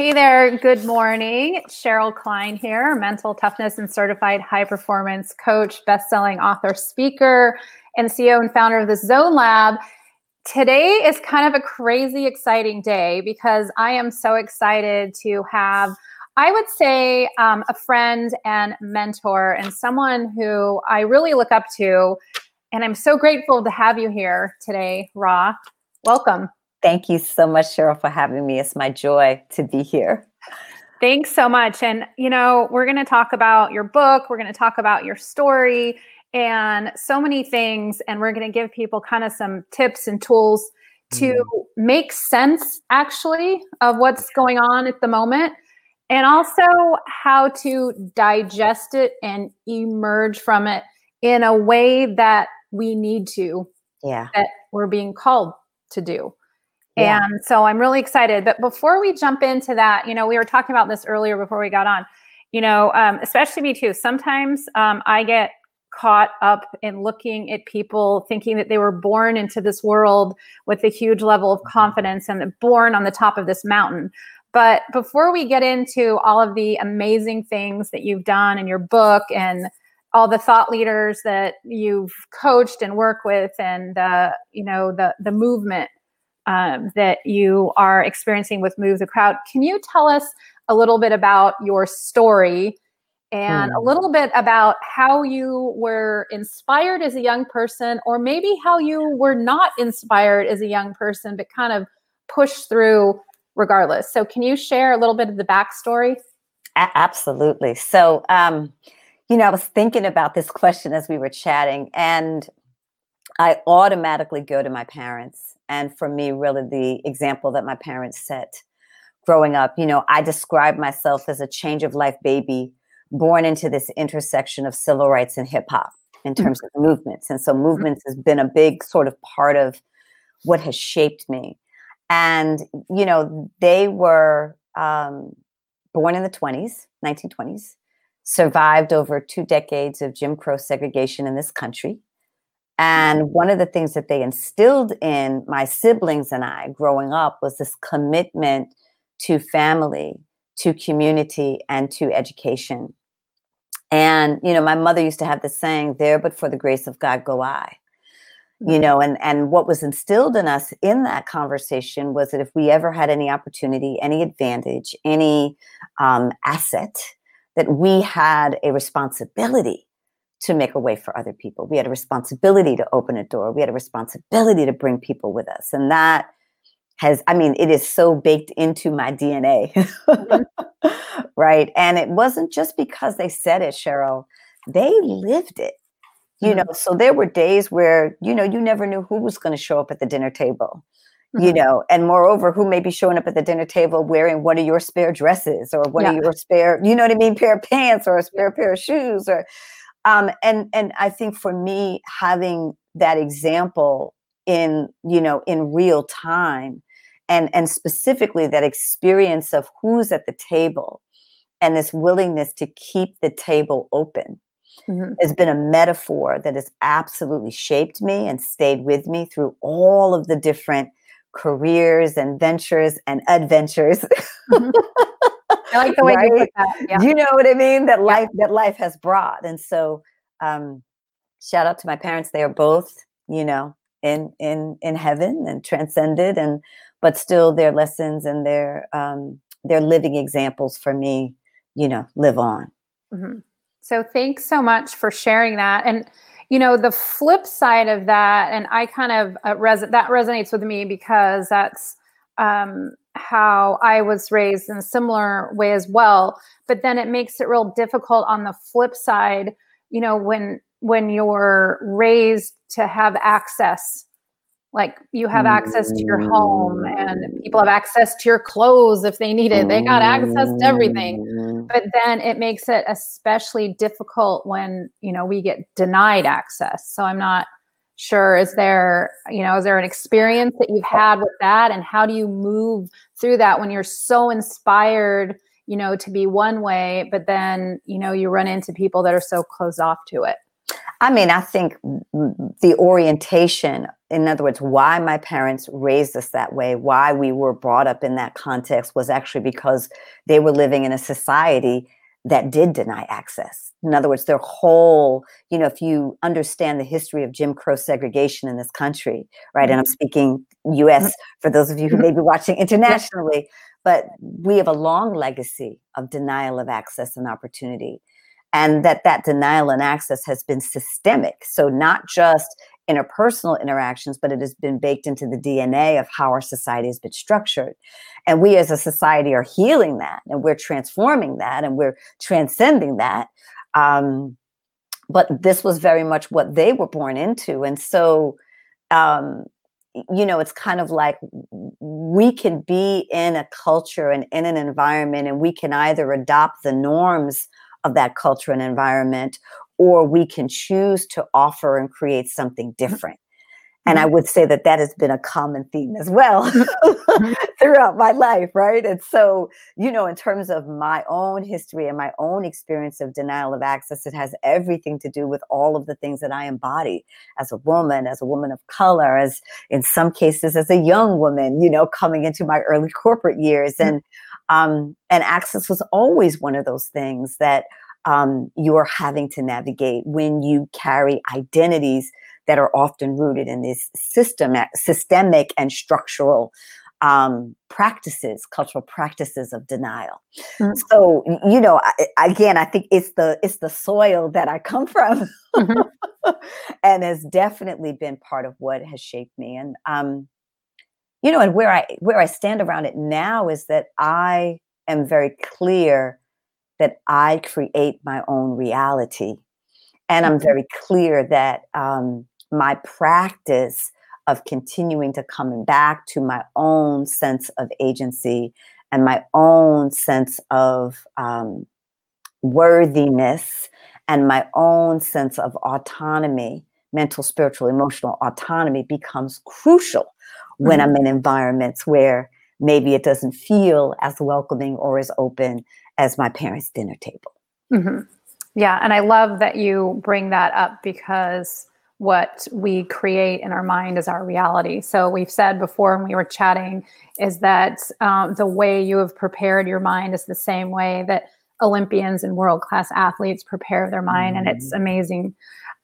Hey there, good morning. Sheryl Kline here, mental toughness and certified high performance coach, best-selling author, speaker, and CEO and founder of the Zone Lab. Today is kind of a crazy exciting day because I am so excited to have I would say um, a friend and mentor and someone who I really look up to. And I'm so grateful to have you here today, Rha. Welcome. Thank you so much, Sheryl, for having me. It's my joy to be here. Thanks so much. And, you know, we're going to talk about your book, we're going to talk about your story and so many things. And we're going to give people kind of some tips and tools to mm. make sense, actually, of what's going on at the moment. And also how to digest it and emerge from it in a way that we need to, yeah, that we're being called to do. Yeah. And so I'm really excited. But before we jump into that, you know, we were talking about this earlier before we got on, you know, um, especially me too. Sometimes um, I get caught up in looking at people thinking that they were born into this world with a huge level of confidence and born on the top of this mountain. But before we get into all of the amazing things that you've done in your book and all the thought leaders that you've coached and worked with and uh, you know the the movement um, that you are experiencing with Move the Crowd. Can you tell us a little bit about your story and hmm. a little bit about how you were inspired as a young person, or maybe how you were not inspired as a young person, but kind of pushed through regardless? So, can you share a little bit of the backstory? A- absolutely. So, um, you know, I was thinking about this question as we were chatting, and I automatically go to my parents and for me really the example that my parents set growing up you know i describe myself as a change of life baby born into this intersection of civil rights and hip hop in mm. terms mm-hmm. of movements and so mm-hmm. movements has been a big sort of part of what has shaped me and you know they were um, born in the 20s 1920s survived over two decades of jim crow segregation in this country and one of the things that they instilled in my siblings and I growing up was this commitment to family, to community, and to education. And, you know, my mother used to have this saying, there but for the grace of God go I. You mm-hmm. know, and and what was instilled in us in that conversation was that if we ever had any opportunity, any advantage, any um, asset, that we had a responsibility to make a way for other people. We had a responsibility to open a door. We had a responsibility to bring people with us. And that has, I mean, it is so baked into my DNA. Mm-hmm. right. And it wasn't just because they said it, Sheryl, they lived it. You mm-hmm. know, so there were days where, you know, you never knew who was going to show up at the dinner table. Mm-hmm. you know and moreover who may be showing up at the dinner table wearing one of your spare dresses or one yeah. of your spare you know what i mean pair of pants or a spare pair of shoes or um, and and I think for me having that example in you know in real time and and specifically that experience of who's at the table and this willingness to keep the table open mm-hmm. has been a metaphor that has absolutely shaped me and stayed with me through all of the different careers and ventures and adventures mm-hmm. I like the way right? you put that. Yeah. You know what I mean? That life that life has brought. And so um shout out to my parents. They are both, you know, in in in heaven and transcended and but still their lessons and their um their living examples for me, you know, live on. Mm-hmm. So thanks so much for sharing that. And you know, the flip side of that, and I kind of uh, res- that resonates with me because that's um, how I was raised in a similar way as well. But then it makes it real difficult on the flip side, you know, when when you're raised to have access like you have access to your home and people have access to your clothes if they need it. They got access to everything. Mm-hmm. But then it makes it especially difficult when you know we get denied access. So i'm not sure is there you know is there an experience that you've had with that? And how do you move through that when you're so inspired you know to be one way but then you know you run into people that are so closed off to it? I mean i think the orientation in other words, why my parents raised us that way, why we were brought up in that context was actually because they were living in a society that did deny access. In other words, their whole, you know, if you understand the history of Jim Crow segregation in this country, right? And I'm mm-hmm. speaking US mm-hmm. for those of you who mm-hmm. may be watching internationally, but we have a long legacy of denial of access and opportunity. And that that denial and access has been systemic. So not just interpersonal interactions, but it has been baked into the DNA of how our society has been structured. And we as a society are healing that and we're transforming that and we're transcending that. Um, but this was very much what they were born into. And so, um, you know, it's kind of like we can be in a culture and in an environment, and we can either adopt the norms of that culture and environment, or we can choose to offer and create something mm-hmm. different. And I mm-hmm. would say that that has been a common theme as well mm-hmm. throughout my life, right? And so, you know, in terms of my own history and my own experience of denial of access, it has everything to do with all of the things that I embody as a woman, as a woman of color, as in some cases as a young woman, you know, coming into my early corporate years. And um, and access was always one of those things that um, you're having to navigate when you carry identities that are often rooted in these system, systemic and structural um, practices, cultural practices of denial. Mm-hmm. So, you know, I, again, I think it's the it's the soil that I come from, mm-hmm. and has definitely been part of what has shaped me. And um, you know, and where I where I stand around it now is that I am very clear that I create my own reality. And I'm mm-hmm. very clear that um, my practice of continuing to coming back to my own sense of agency and my own sense of um, worthiness and my own sense of autonomy, mental, spiritual, emotional autonomy becomes crucial mm-hmm. when I'm in environments where maybe it doesn't feel as welcoming or as open as my parents' dinner table. Mm-hmm. Yeah. And I love that you bring that up because what we create in our mind is our reality. So we've said before when we were chatting is that um, the way you have prepared your mind is the same way that Olympians and world class athletes prepare their mind, mm-hmm. and it's mm-hmm. amazing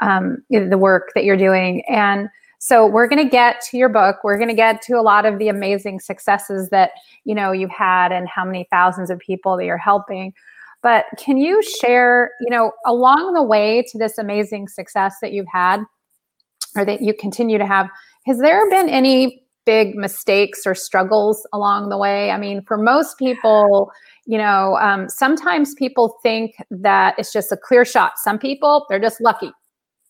um, the work that you're doing. And so we're going to get to your book. We're going to get to a lot of the amazing successes that you know you've had and how many thousands of people that you're helping. But can you share, you know, along the way to this amazing success that you've had or that you continue to have, has there been any big mistakes or struggles along the way? I mean, for most people, you know, um, sometimes people think that it's just a clear shot. Some people, they're just lucky.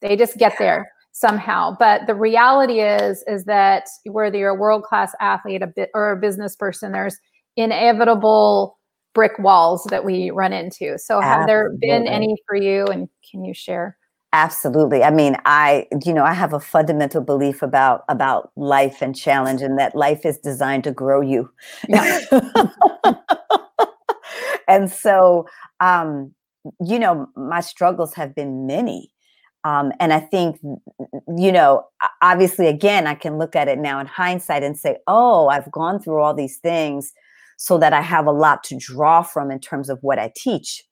They just get there somehow. But the reality is, is that whether you're a world class athlete, a bit or a business person, there's inevitable brick walls that we run into. So have Absolutely. there been any for you and can you share? Absolutely. I mean, I you know, I have a fundamental belief about about life and challenge and that life is designed to grow you. Yeah. and so um you know, my struggles have been many. Um, and I think, you know, obviously, again, I can look at it now in hindsight and say, oh, I've gone through all these things so that I have a lot to draw from in terms of what I teach.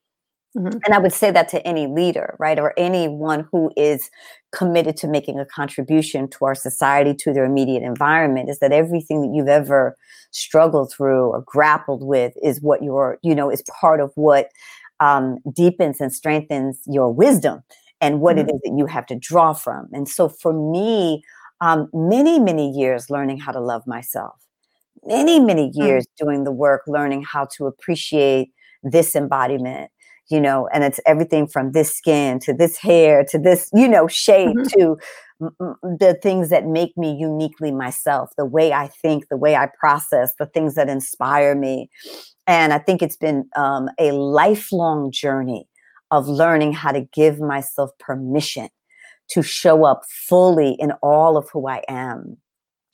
Mm-hmm. And I would say that to any leader, right? Or anyone who is committed to making a contribution to our society, to their immediate environment, is that everything that you've ever struggled through or grappled with is what your, you know, is part of what um, deepens and strengthens your wisdom and what mm-hmm. it is that you have to draw from. And so for me, um, many, many years learning how to love myself, many, many mm. years mm-hmm. doing the work, learning how to appreciate this embodiment, you know, and it's everything from this skin to this hair to this, you know, shape mm-hmm. to the things that make me uniquely myself, the way I think, the way I process, the things that inspire me. And I think it's been um, a lifelong journey of learning how to give myself permission to show up fully in all of who I am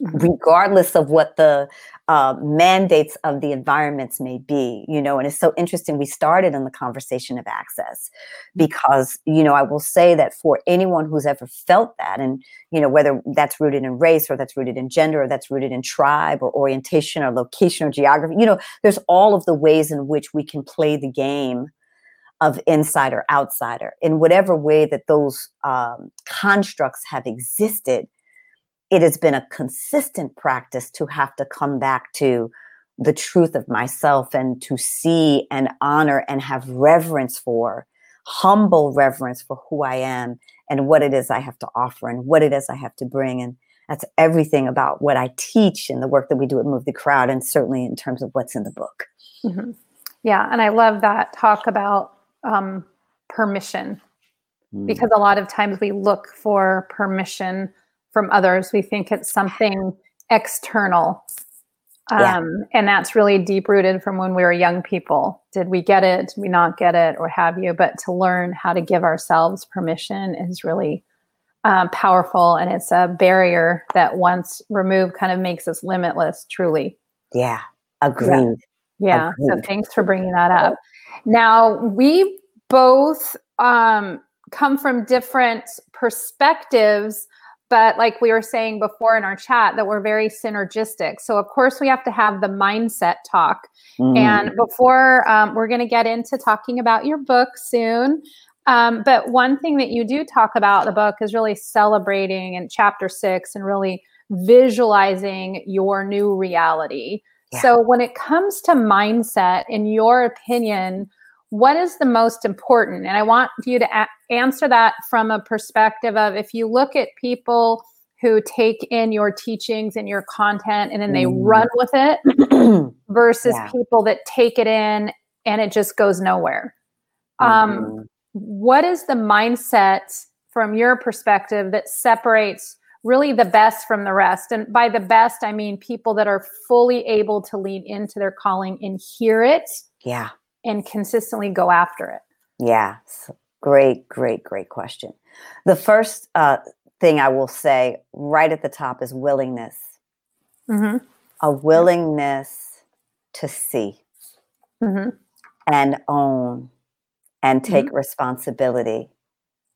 mm-hmm. regardless of what the uh, mandates of the environments may be you know and it's so interesting we started in the conversation of access because you know i will say that for anyone who's ever felt that and you know whether that's rooted in race or that's rooted in gender or that's rooted in tribe or orientation or location or geography you know there's all of the ways in which we can play the game of insider outsider in whatever way that those um, constructs have existed it has been a consistent practice to have to come back to the truth of myself and to see and honor and have reverence for, humble reverence for who I am and what it is I have to offer and what it is I have to bring. And that's everything about what I teach and the work that we do at Move the Crowd, and certainly in terms of what's in the book. Mm-hmm. Yeah. And I love that talk about um, permission mm. because a lot of times we look for permission from others. We think it's something external. Um, yeah. And that's really deep rooted from when we were young people. Did we get it? Did we not get it? Or have you? But to learn how to give ourselves permission is really um, powerful. And it's a barrier that once removed kind of makes us limitless, truly. Yeah. Agreed. Yeah. yeah. So thanks for bringing that up. Now, we both um, come from different perspectives but like we were saying before in our chat that we're very synergistic. So of course we have to have the mindset talk. Mm. and before um, we're going to get into talking about your book soon. Um, but one thing that you do talk about the book is really celebrating in chapter six and really visualizing your new reality yeah. so when it comes to mindset in your opinion what is the most important? And I want you to a- answer that from a perspective of if you look at people who take in your teachings and your content and then they mm. run with it versus yeah. people that take it in and it just goes nowhere. Um, mm-hmm. Um, what is the mindset from your perspective that separates really the best from the rest? And by the best, I mean people that are fully able to lean into their calling and hear it. Yeah and consistently go after it? Yeah, great, great, great question. The first uh, thing I will say right at the top is willingness. Mm-hmm. A willingness to see mm-hmm. and own and take mm-hmm. responsibility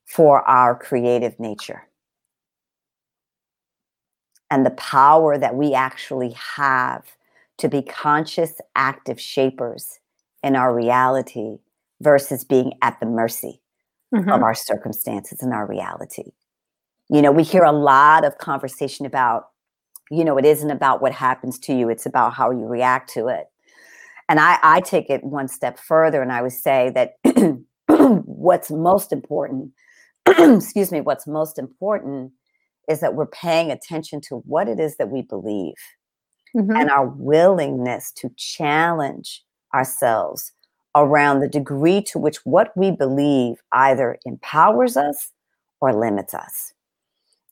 for our creative nature and the power that we actually have to be conscious, active shapers in our reality versus being at the mercy mm-hmm. of our circumstances and our reality. You know, we hear a lot of conversation about, you know, it isn't about what happens to you, it's about how you react to it. And I, I take it one step further and I would say that what's most important, excuse me, what's most important is that we're paying attention to what it is that we believe mm-hmm. and our willingness to challenge ourselves around the degree to which what we believe either empowers us or limits us.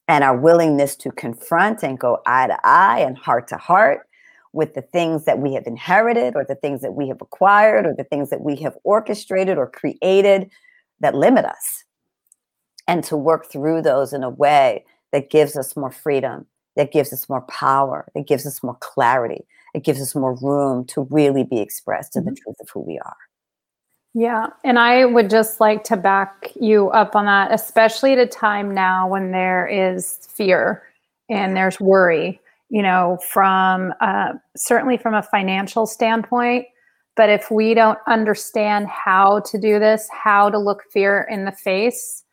And our willingness to confront and go eye to eye and heart to heart with the things that we have inherited or the things that we have acquired or the things that we have orchestrated or created that limit us. And to work through those in a way that gives us more freedom, that gives us more power, that gives us more clarity, it gives us more room to really be expressed in mm-hmm. the truth of who we are. Yeah. And I would just like to back you up on that, especially at a time now when there is fear and there's worry, you know, from uh, certainly from a financial standpoint. But if we don't understand how to do this, how to look fear in the face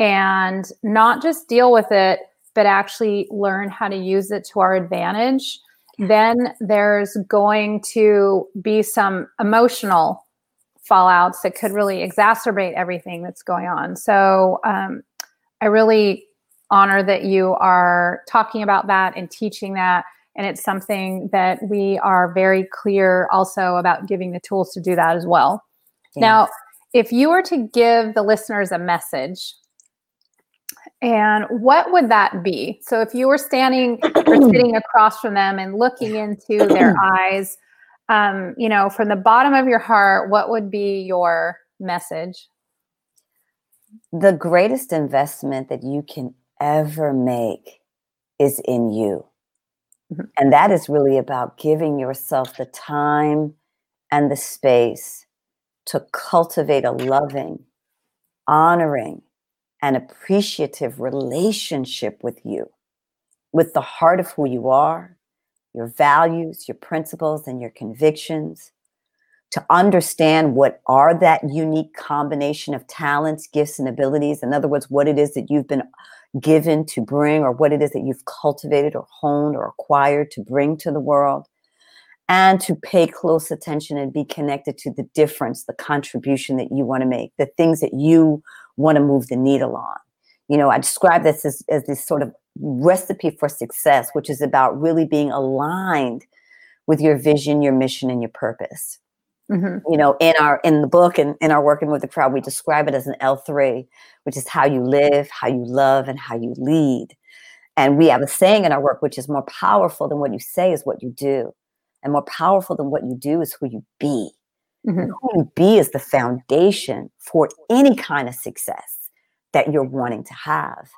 and not just deal with it, but actually learn how to use it to our advantage, then there's going to be some emotional fallouts that could really exacerbate everything that's going on. So um, I really honor that you are talking about that and teaching that. And it's something that we are very clear also about giving the tools to do that as well. Yeah. Now, if you were to give the listeners a message and what would that be? So if you were standing or sitting across from them and looking into their eyes, um, you know, from the bottom of your heart, what would be your message? The greatest investment that you can ever make is in you. Mm-hmm. And that is really about giving yourself the time and the space to cultivate a loving, honoring, and appreciative relationship with you, with the heart of who you are, your values, your principles, and your convictions, to understand what are that unique combination of talents, gifts, and abilities. In other words, what it is that you've been given to bring, or what it is that you've cultivated, or honed, or acquired to bring to the world. And to pay close attention and be connected to the difference, the contribution that you want to make, the things that you want to move the needle on. You know, I describe this as, as this sort of recipe for success, which is about really being aligned with your vision, your mission, and your purpose. Mm-hmm. You know, in our in the book and in our working with the crowd, we describe it as an L three, which is how you live, how you love, and how you lead. And we have a saying in our work, which is more powerful than what you say is what you do, and more powerful than what you do is who you be. Mm-hmm. Who you be is the foundation for any kind of success that you're wanting to have.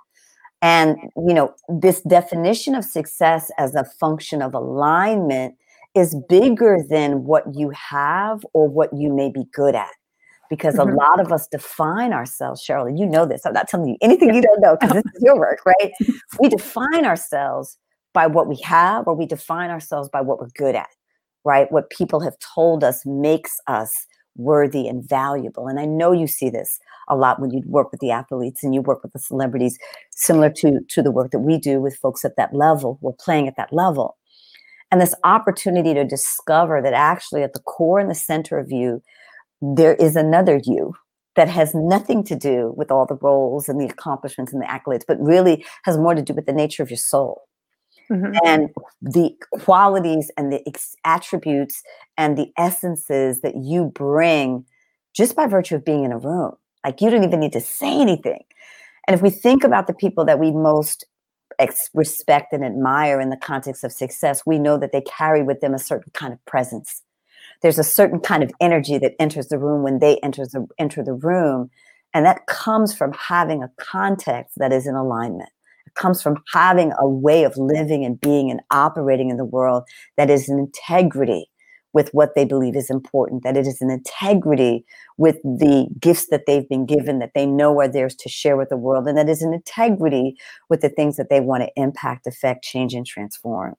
And you know, this definition of success as a function of alignment is bigger than what you have or what you may be good at. Because mm-hmm. a lot of us define ourselves, Sheryl, you know this. I'm not telling you anything you don't know because this is your work, right? We define ourselves by what we have or we define ourselves by what we're good at, right? What people have told us makes us worthy and valuable. And I know you see this a lot when you work with the athletes and you work with the celebrities, similar to, to the work that we do with folks at that level. We're playing at that level and this opportunity to discover that actually at the core and the center of you there is another you that has nothing to do with all the roles and the accomplishments and the accolades but really has more to do with the nature of your soul mm-hmm. and the qualities and the attributes and the essences that you bring just by virtue of being in a room like you don't even need to say anything and if we think about the people that we most ex- respect and admire in the context of success, we know that they carry with them a certain kind of presence. There's a certain kind of energy that enters the room when they enter the, enter the room. And that comes from having a context that is in alignment. Comes from having a way of living and being and operating in the world that is an integrity with what they believe is important, that it is an integrity with the gifts that they've been given, that they know are theirs to share with the world, and that is an integrity with the things that they want to impact, affect, change, and transform.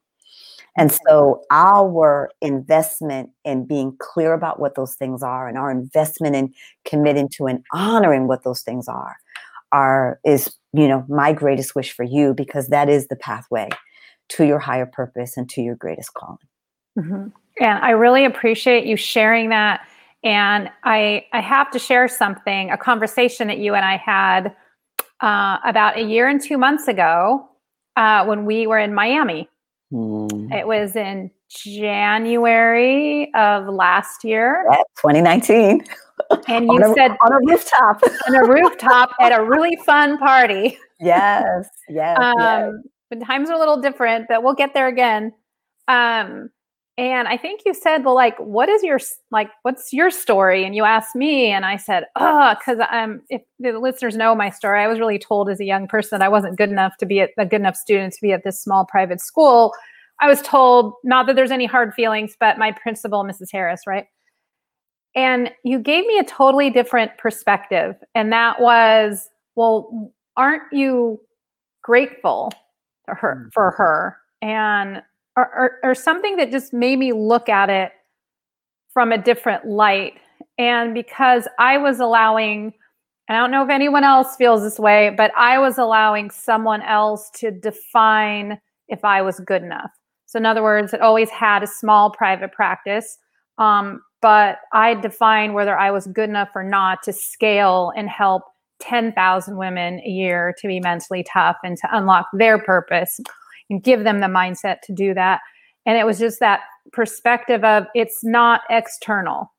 And so, our investment in being clear about what those things are, and our investment in committing to and honoring what those things are, are is you know my greatest wish for you because that is the pathway to your higher purpose and to your greatest calling. Mm-hmm. And I really appreciate you sharing that. And I I have to share something, a conversation that you and I had uh, about a year and two months ago uh, when we were in Miami. Mm. It was in January of last year. 2019. And you on said on a rooftop. on a rooftop at a really fun party. Yes, yes. Um, yes. The times are a little different, but we'll get there again. Um, and I think you said, well, like, what is your like, what's your story? And you asked me, and I said, oh, because I'm. If the listeners know my story, I was really told as a young person that I wasn't good enough to be at, a good enough student to be at this small private school. I was told, not that there's any hard feelings, but my principal, Mrs. Harris, right? And you gave me a totally different perspective, and that was, well, aren't you grateful for her? Mm-hmm. For her, and or, or, or something that just made me look at it from a different light. And because I was allowing, I don't know if anyone else feels this way, but I was allowing someone else to define if I was good enough. So, in other words, it always had a small private practice, um, but I defined whether I was good enough or not to scale and help 10,000 women a year to be mentally tough and to unlock their purpose and give them the mindset to do that. And it was just that perspective of it's not external.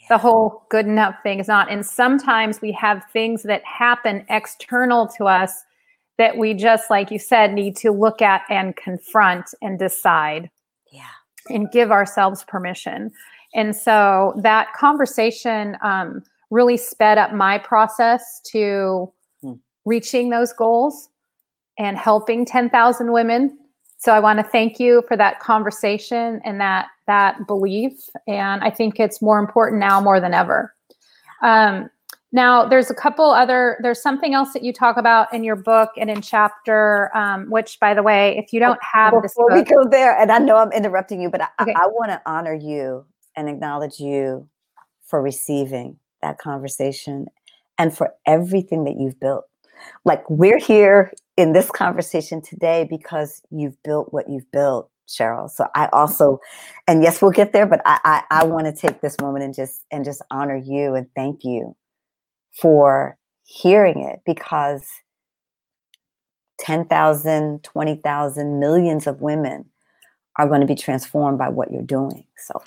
Yeah. The whole good enough thing is not. And sometimes we have things that happen external to us that we just, like you said, need to look at and confront and decide. Yeah. And give ourselves permission. And so that conversation um, really sped up my process to hmm. reaching those goals and helping 10,000 women so I want to thank you for that conversation and that that belief. And I think it's more important now more than ever. Um, now, there's a couple other. There's something else that you talk about in your book and in chapter. Um, which, by the way, if you don't have Before this book, we go there, and I know I'm interrupting you, but I, Okay. I, want to honor you and acknowledge you for receiving that conversation and for everything that you've built. Like we're here in this conversation today because you've built what you've built, Sheryl. So I also, and yes, we'll get there, but I I, I want to take this moment and just and just honor you and thank you for hearing it because 10,000, 20,000, millions of women are going to be transformed by what you're doing. So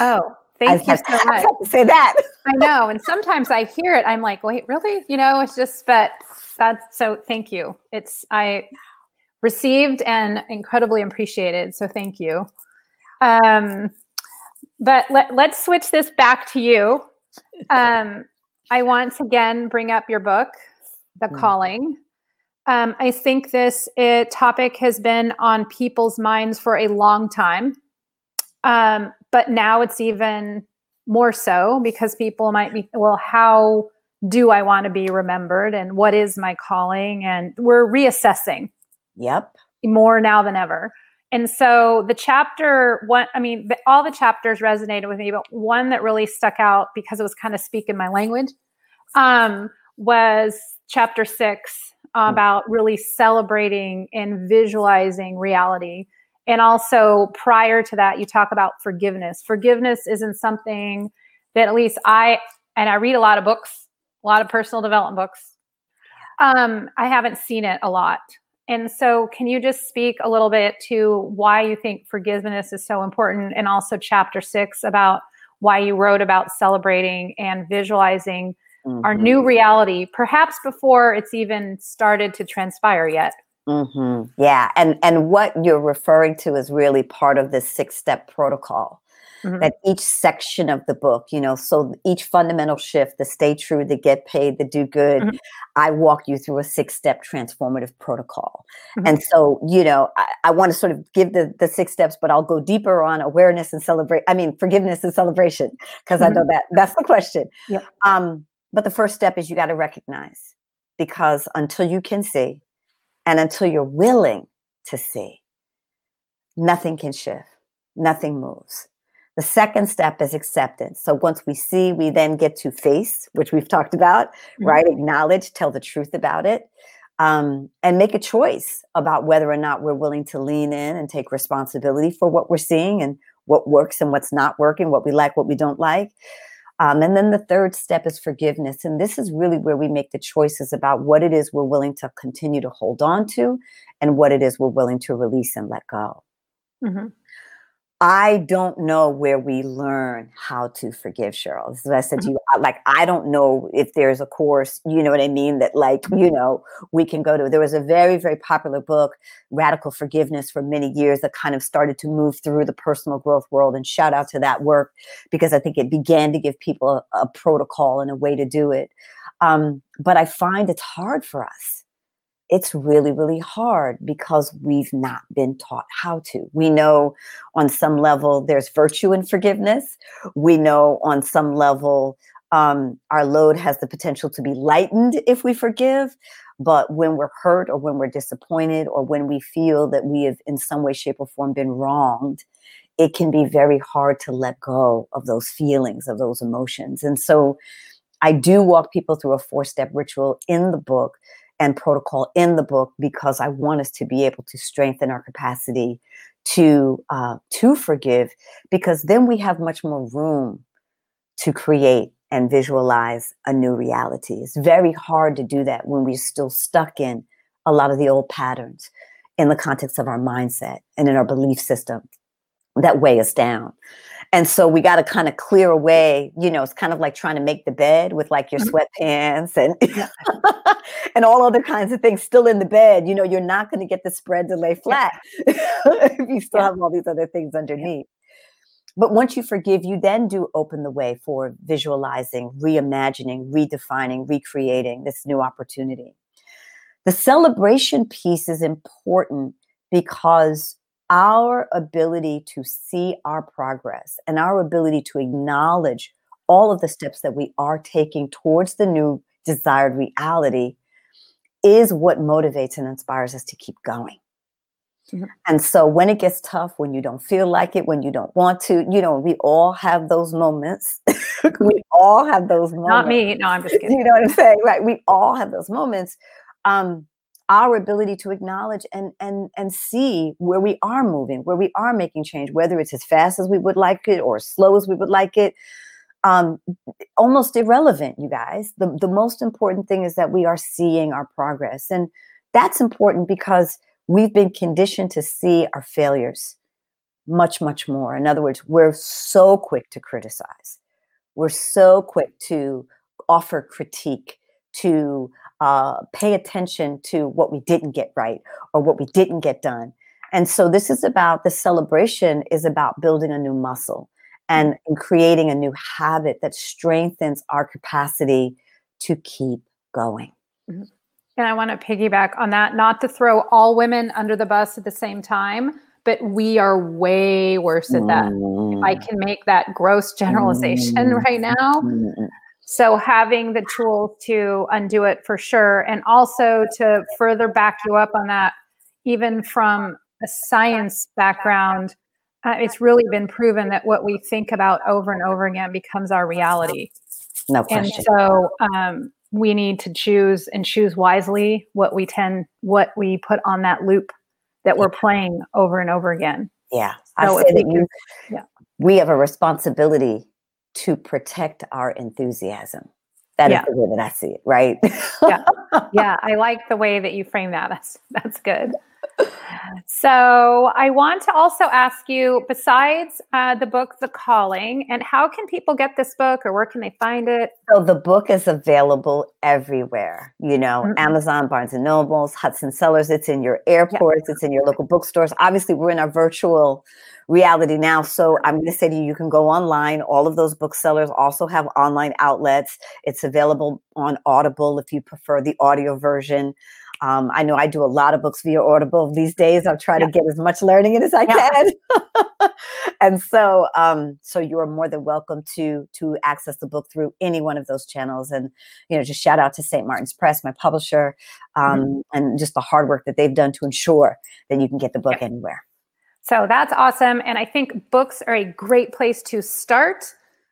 oh, thank you so I much. have to say that. I know. And sometimes I hear it, I'm like, wait, really? You know, it's just, but that's so thank you. It's, I received and incredibly appreciated. So thank you. Um, but let, let's switch this back to you. Um, I once again bring up your book, The Mm. Calling. Um, I think this uh, topic has been on people's minds for a long time. Um, but now it's even more so because people might be, well, how do I want to be remembered and what is my calling? And we're reassessing Yep. more now than ever. And so the chapter one, I mean, the, all the chapters resonated with me, but one that really stuck out because it was kind of speaking my language um, was chapter six about really celebrating and visualizing reality. And also prior to that, you talk about forgiveness. Forgiveness isn't something that at least I, and I read a lot of books, a lot of personal development books. Um, I haven't seen it a lot. And so, can you just speak a little bit to why you think forgiveness is so important, and also chapter six about why you wrote about celebrating and visualizing our Mhm. new reality, perhaps before it's even started to transpire yet? Hmm Yeah, and and what you're referring to is really part of this six step protocol. Mhm. That each section of the book, you know, so each fundamental shift, the stay true, the get paid, the do good, Mhm. I walk you through a six step transformative protocol. Mhm. And so, you know, I, I want to sort of give the the six steps, but I'll go deeper on awareness and celebrate. I mean, forgiveness and celebration, because I know that that's the question. Yep. Um, but the first step is you got to recognize, because until you can see, and until you're willing to see, nothing can shift, nothing moves. The second step is acceptance. So once we see, we then get to face, which we've talked about, Mhm. right? Acknowledge, tell the truth about it, um, and make a choice about whether or not we're willing to lean in and take responsibility for what we're seeing and what works and what's not working, what we like, what we don't like. Um, and then the third step is forgiveness. And this is really where we make the choices about what it is we're willing to continue to hold on to and what it is we're willing to release and let go. Mhm. I don't know where we learn how to forgive, Sheryl. This is what I said to you. Like, I don't know if there's a course, you know what I mean, that like, you know, we can go to. There was a very, very popular book, Radical Forgiveness, for many years that kind of started to move through the personal growth world. And shout out to that work because I think it began to give people a, a protocol and a way to do it. Um, but I find it's hard for us it's really, really hard because we've not been taught how to. We know on some level there's virtue in forgiveness. We know on some level um, our load has the potential to be lightened if we forgive. But when we're hurt or when we're disappointed or when we feel that we have in some way, shape, or form been wronged, it can be very hard to let go of those feelings, of those emotions. And so I do walk people through a four step ritual in the book and protocol in the book because I want us to be able to strengthen our capacity to uh, to forgive because then we have much more room to create and visualize a new reality. It's very hard to do that when we're still stuck in a lot of the old patterns in the context of our mindset and in our belief system that weigh us down. And so we got to kind of clear away, you know, it's kind of like trying to make the bed with like your Mhm. sweatpants and and all other kinds of things still in the bed. You know, you're not going to get the spread to lay flat if you still Yeah. have all these other things underneath. But once you forgive, you then do open the way for visualizing, reimagining, redefining, recreating this new opportunity. The celebration piece is important because our ability to see our progress and our ability to acknowledge all of the steps that we are taking towards the new desired reality is what motivates and inspires us to keep going. Mm-hmm. And so when it gets tough, when you don't feel like it, when you don't want to, you know, we all have those moments. we all have those moments. Not me. No, I'm just kidding. You know what I'm saying? Right. We all have those moments. Um, our ability to acknowledge and and and see where we are moving, where we are making change, whether it's as fast as we would like it or as slow as we would like it, um, almost irrelevant, you guys. The the most important thing is that we are seeing our progress, and that's important because we've been conditioned to see our failures much much more. In other words, we're so quick to criticize, we're so quick to offer critique, to uh, pay attention to what we didn't get right or what we didn't get done. And so this is about the celebration is about building a new muscle and, and creating a new habit that strengthens our capacity to keep going. Mm-hmm. And I want to piggyback on that, not to throw all women under the bus at the same time, but we are way worse at that. Mm. If I mm. can make that gross generalization mm. right now, mm. So having the tools to undo it for sure. And also to further back you up on that, even from a science background, uh, it's really been proven that what we think about over and over again becomes our reality. No question. And so um, we need to choose and choose wisely what we tend, what we put on that loop that we're playing over and over again. Yeah. So I say that you, yeah. we have a responsibility to protect our enthusiasm. That yeah. is the way that I see it, right? yeah. Yeah. I like the way that you frame that. That's that's good. So I want to also ask you, besides uh, the book, The Calling, and how can people get this book or where can they find it? So the book is available everywhere, you know, mm-hmm. Amazon, Barnes and Nobles, Hudson Sellers. It's in your airports, it's in your local bookstores. Obviously, we're in our virtual reality now. So I'm going to say to you, you can go online. All of those booksellers also have online outlets. It's available on Audible if you prefer the audio version. Um, I know I do a lot of books via Audible these days. I'm trying yeah. to get as much learning in as I yeah. can. and so, um, so you are more than welcome to to access the book through any one of those channels. And you know, just shout out to St. Martin's Press, my publisher, um, mm-hmm. and just the hard work that they've done to ensure that you can get the book yeah. anywhere. So that's awesome. And I think books are a great place to start.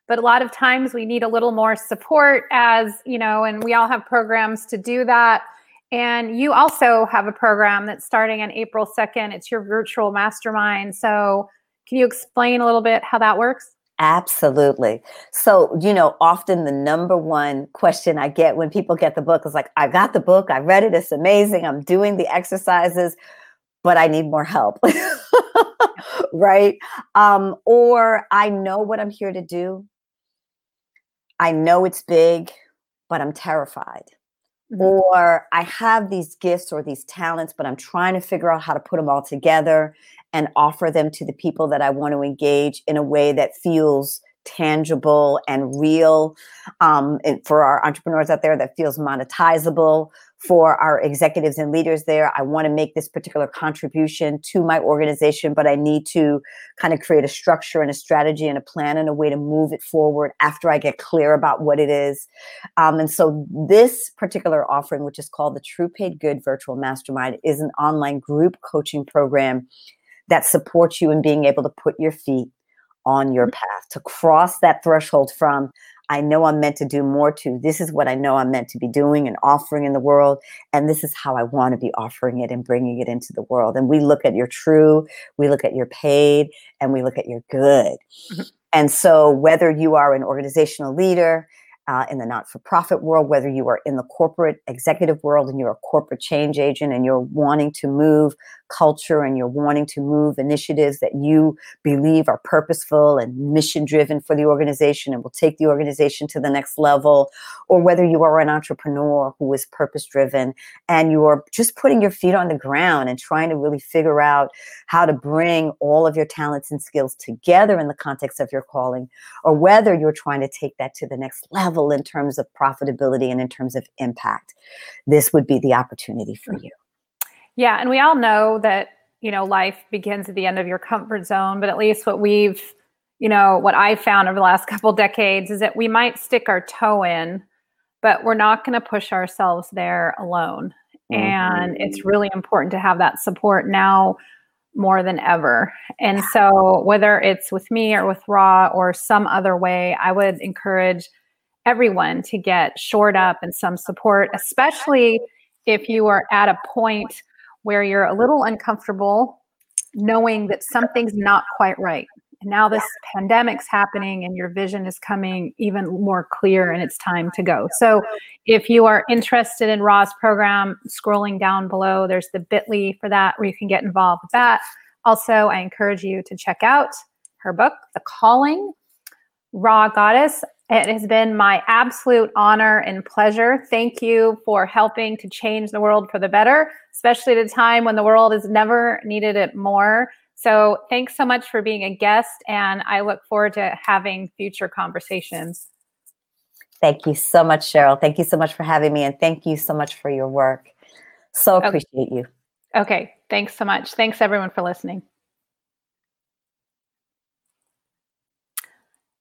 But a lot of times we need a little more support as, you know, and we all have programs to do that and you also have a program that's starting on April 2nd. It's your virtual mastermind. So, can you explain a little bit how that works? Absolutely. So, you know, often the number one question I get when people get the book is like, I got the book, I read it, it's amazing, I'm doing the exercises, but I need more help. right? Um, or I know what I'm here to do. I know it's big, but I'm terrified. Mm-hmm. Or I have these gifts or these talents, but I'm trying to figure out how to put them all together and offer them to the people that I want to engage in a way that feels tangible and real um, for our entrepreneurs out there that feels monetizable for our executives and leaders there. I want to make this particular contribution to my organization, but I need to kind of create a structure and a strategy and a plan and a way to move it forward after I get clear about what it is. Um, and so, this particular offering, which is called the True Paid Good Virtual Mastermind, is an online group coaching program that supports you in being able to put your feet on your mm-hmm. path to cross that threshold from I know I'm meant to do more to this is what I know I'm meant to be doing and offering in the world. And this is how I want to be offering it and bringing it into the world. And we look at your true, we look at your paid, and we look at your good. Mm-hmm. And so, whether you are an organizational leader, uh, in the not for profit world, whether you are in the corporate executive world and you're a corporate change agent and you're wanting to move culture and you're wanting to move initiatives that you believe are purposeful and mission driven for the organization and will take the organization to the next level, or whether you are an entrepreneur who is purpose driven and you are just putting your feet on the ground and trying to really figure out how to bring all of your talents and skills together in the context of your calling, or whether you're trying to take that to the next level in terms of profitability and in terms of impact, this would be the opportunity for you. Yeah, and we all know that you know, life begins at the end of your comfort zone, but at least what we've, you know, what I found over the last couple decades is that we might stick our toe in, but we're not going to push ourselves there alone. Mm-hmm. And it's really important to have that support now more than ever. And so, whether it's with me or with Rha or some other way, I would encourage everyone to get shored up and some support, especially if you are at a point where you're a little uncomfortable knowing that something's not quite right. And now this pandemic's happening and your vision is coming even more clear and it's time to go. So if you are interested in Rha's program, scrolling down below, there's the bit.ly for that where you can get involved with that. Also, I encourage you to check out her book, The Calling, Rha Goddess. It has been my absolute honor and pleasure. Thank you for helping to change the world for the better, especially at a time when the world has never needed it more. So, thanks so much for being a guest, and I look forward to having future conversations. Thank you so much, Sheryl. Thank you so much for having me, and thank you so much for your work. So appreciate okay. you. Okay. Thanks so much. Thanks, everyone, for listening.